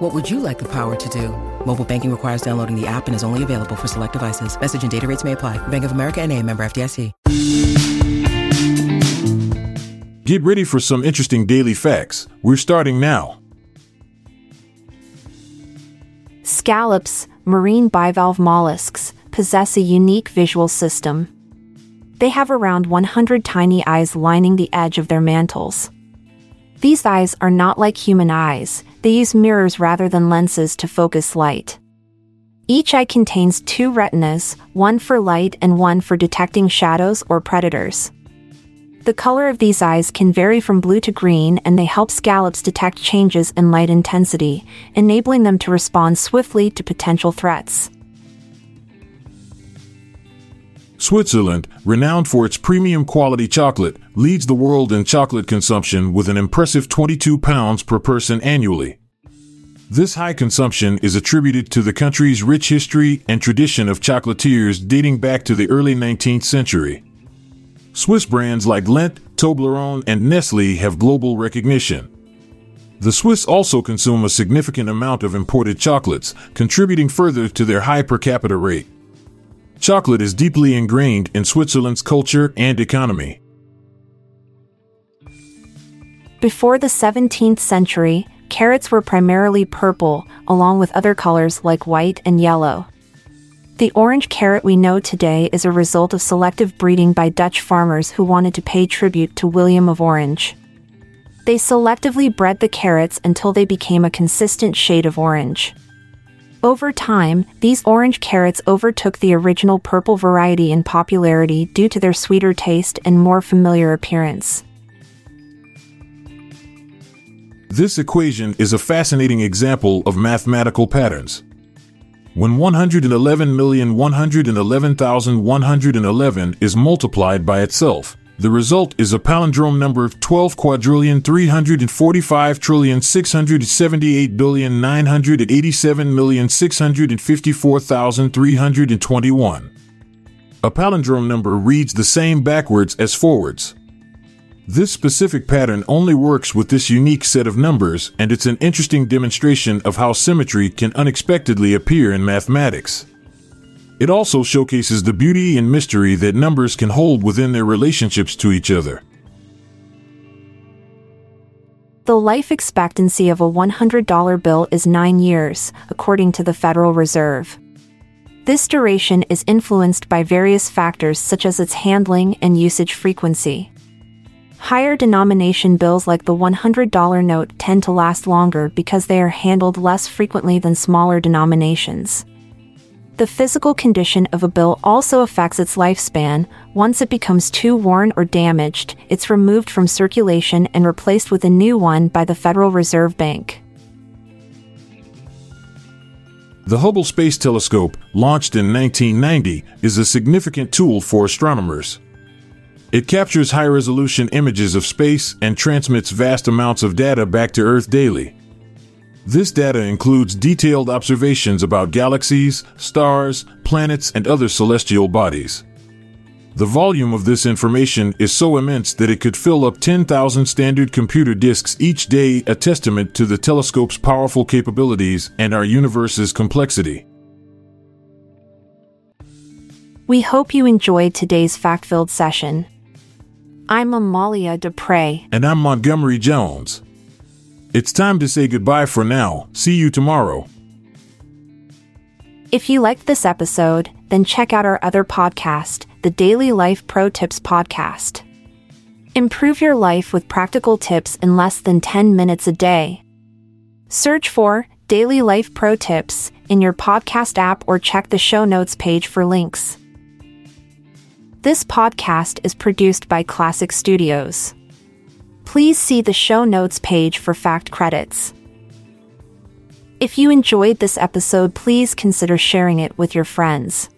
What would you like the power to do? Mobile banking requires downloading the app and is only available for select devices. Message and data rates may apply. Bank of America and a member FDIC. Get ready for some interesting daily facts. We're starting now. Scallops, marine bivalve mollusks, possess a unique visual system. They have around 100 tiny eyes lining the edge of their mantles. These eyes are not like human eyes, they use mirrors rather than lenses to focus light. Each eye contains two retinas, one for light and one for detecting shadows or predators. The color of these eyes can vary from blue to green and they help scallops detect changes in light intensity, enabling them to respond swiftly to potential threats. Switzerland, renowned for its premium quality chocolate, leads the world in chocolate consumption with an impressive 22 pounds per person annually. This high consumption is attributed to the country's rich history and tradition of chocolatiers dating back to the early 19th century. Swiss brands like Lindt, Toblerone, and Nestle have global recognition. The Swiss also consume a significant amount of imported chocolates, contributing further to their high per capita rate. Chocolate is deeply ingrained in Switzerland's culture and economy. Before the 17th century, carrots were primarily purple, along with other colors like white and yellow. The orange carrot we know today is a result of selective breeding by Dutch farmers who wanted to pay tribute to William of Orange. They selectively bred the carrots until they became a consistent shade of orange. Over time, these orange carrots overtook the original purple variety in popularity due to their sweeter taste and more familiar appearance. This equation is a fascinating example of mathematical patterns. When 111,111,111 is multiplied by itself, the result is a palindrome number of 12 quadrillion 345 trillion 678 billion 987 million 654,321. A palindrome number reads the same backwards as forwards. This specific pattern only works with this unique set of numbers, and it's an interesting demonstration of how symmetry can unexpectedly appear in mathematics. It also showcases the beauty and mystery that numbers can hold within their relationships to each other. The life expectancy of a $100 bill is 9 years, according to the Federal Reserve. This duration is influenced by various factors such as its handling and usage frequency. Higher denomination bills like the $100 note tend to last longer because they are handled less frequently than smaller denominations. The physical condition of a bill also affects its lifespan. Once it becomes too worn or damaged, it's removed from circulation and replaced with a new one by the Federal Reserve Bank. The Hubble Space Telescope, launched in 1990, is a significant tool for astronomers. It captures high resolution images of space and transmits vast amounts of data back to Earth daily. This data includes detailed observations about galaxies, stars, planets, and other celestial bodies. The volume of this information is so immense that it could fill up 10,000 standard computer disks each day, a testament to the telescope's powerful capabilities and our universe's complexity. We hope you enjoyed today's fact filled session. I'm Amalia Dupre. And I'm Montgomery Jones. It's time to say goodbye for now. See you tomorrow. If you liked this episode, then check out our other podcast, the Daily Life Pro Tips Podcast. Improve your life with practical tips in less than 10 minutes a day. Search for Daily Life Pro Tips in your podcast app or check the show notes page for links. This podcast is produced by Klassic Studios. Please see the show notes page for fact credits. If you enjoyed this episode, please consider sharing it with your friends.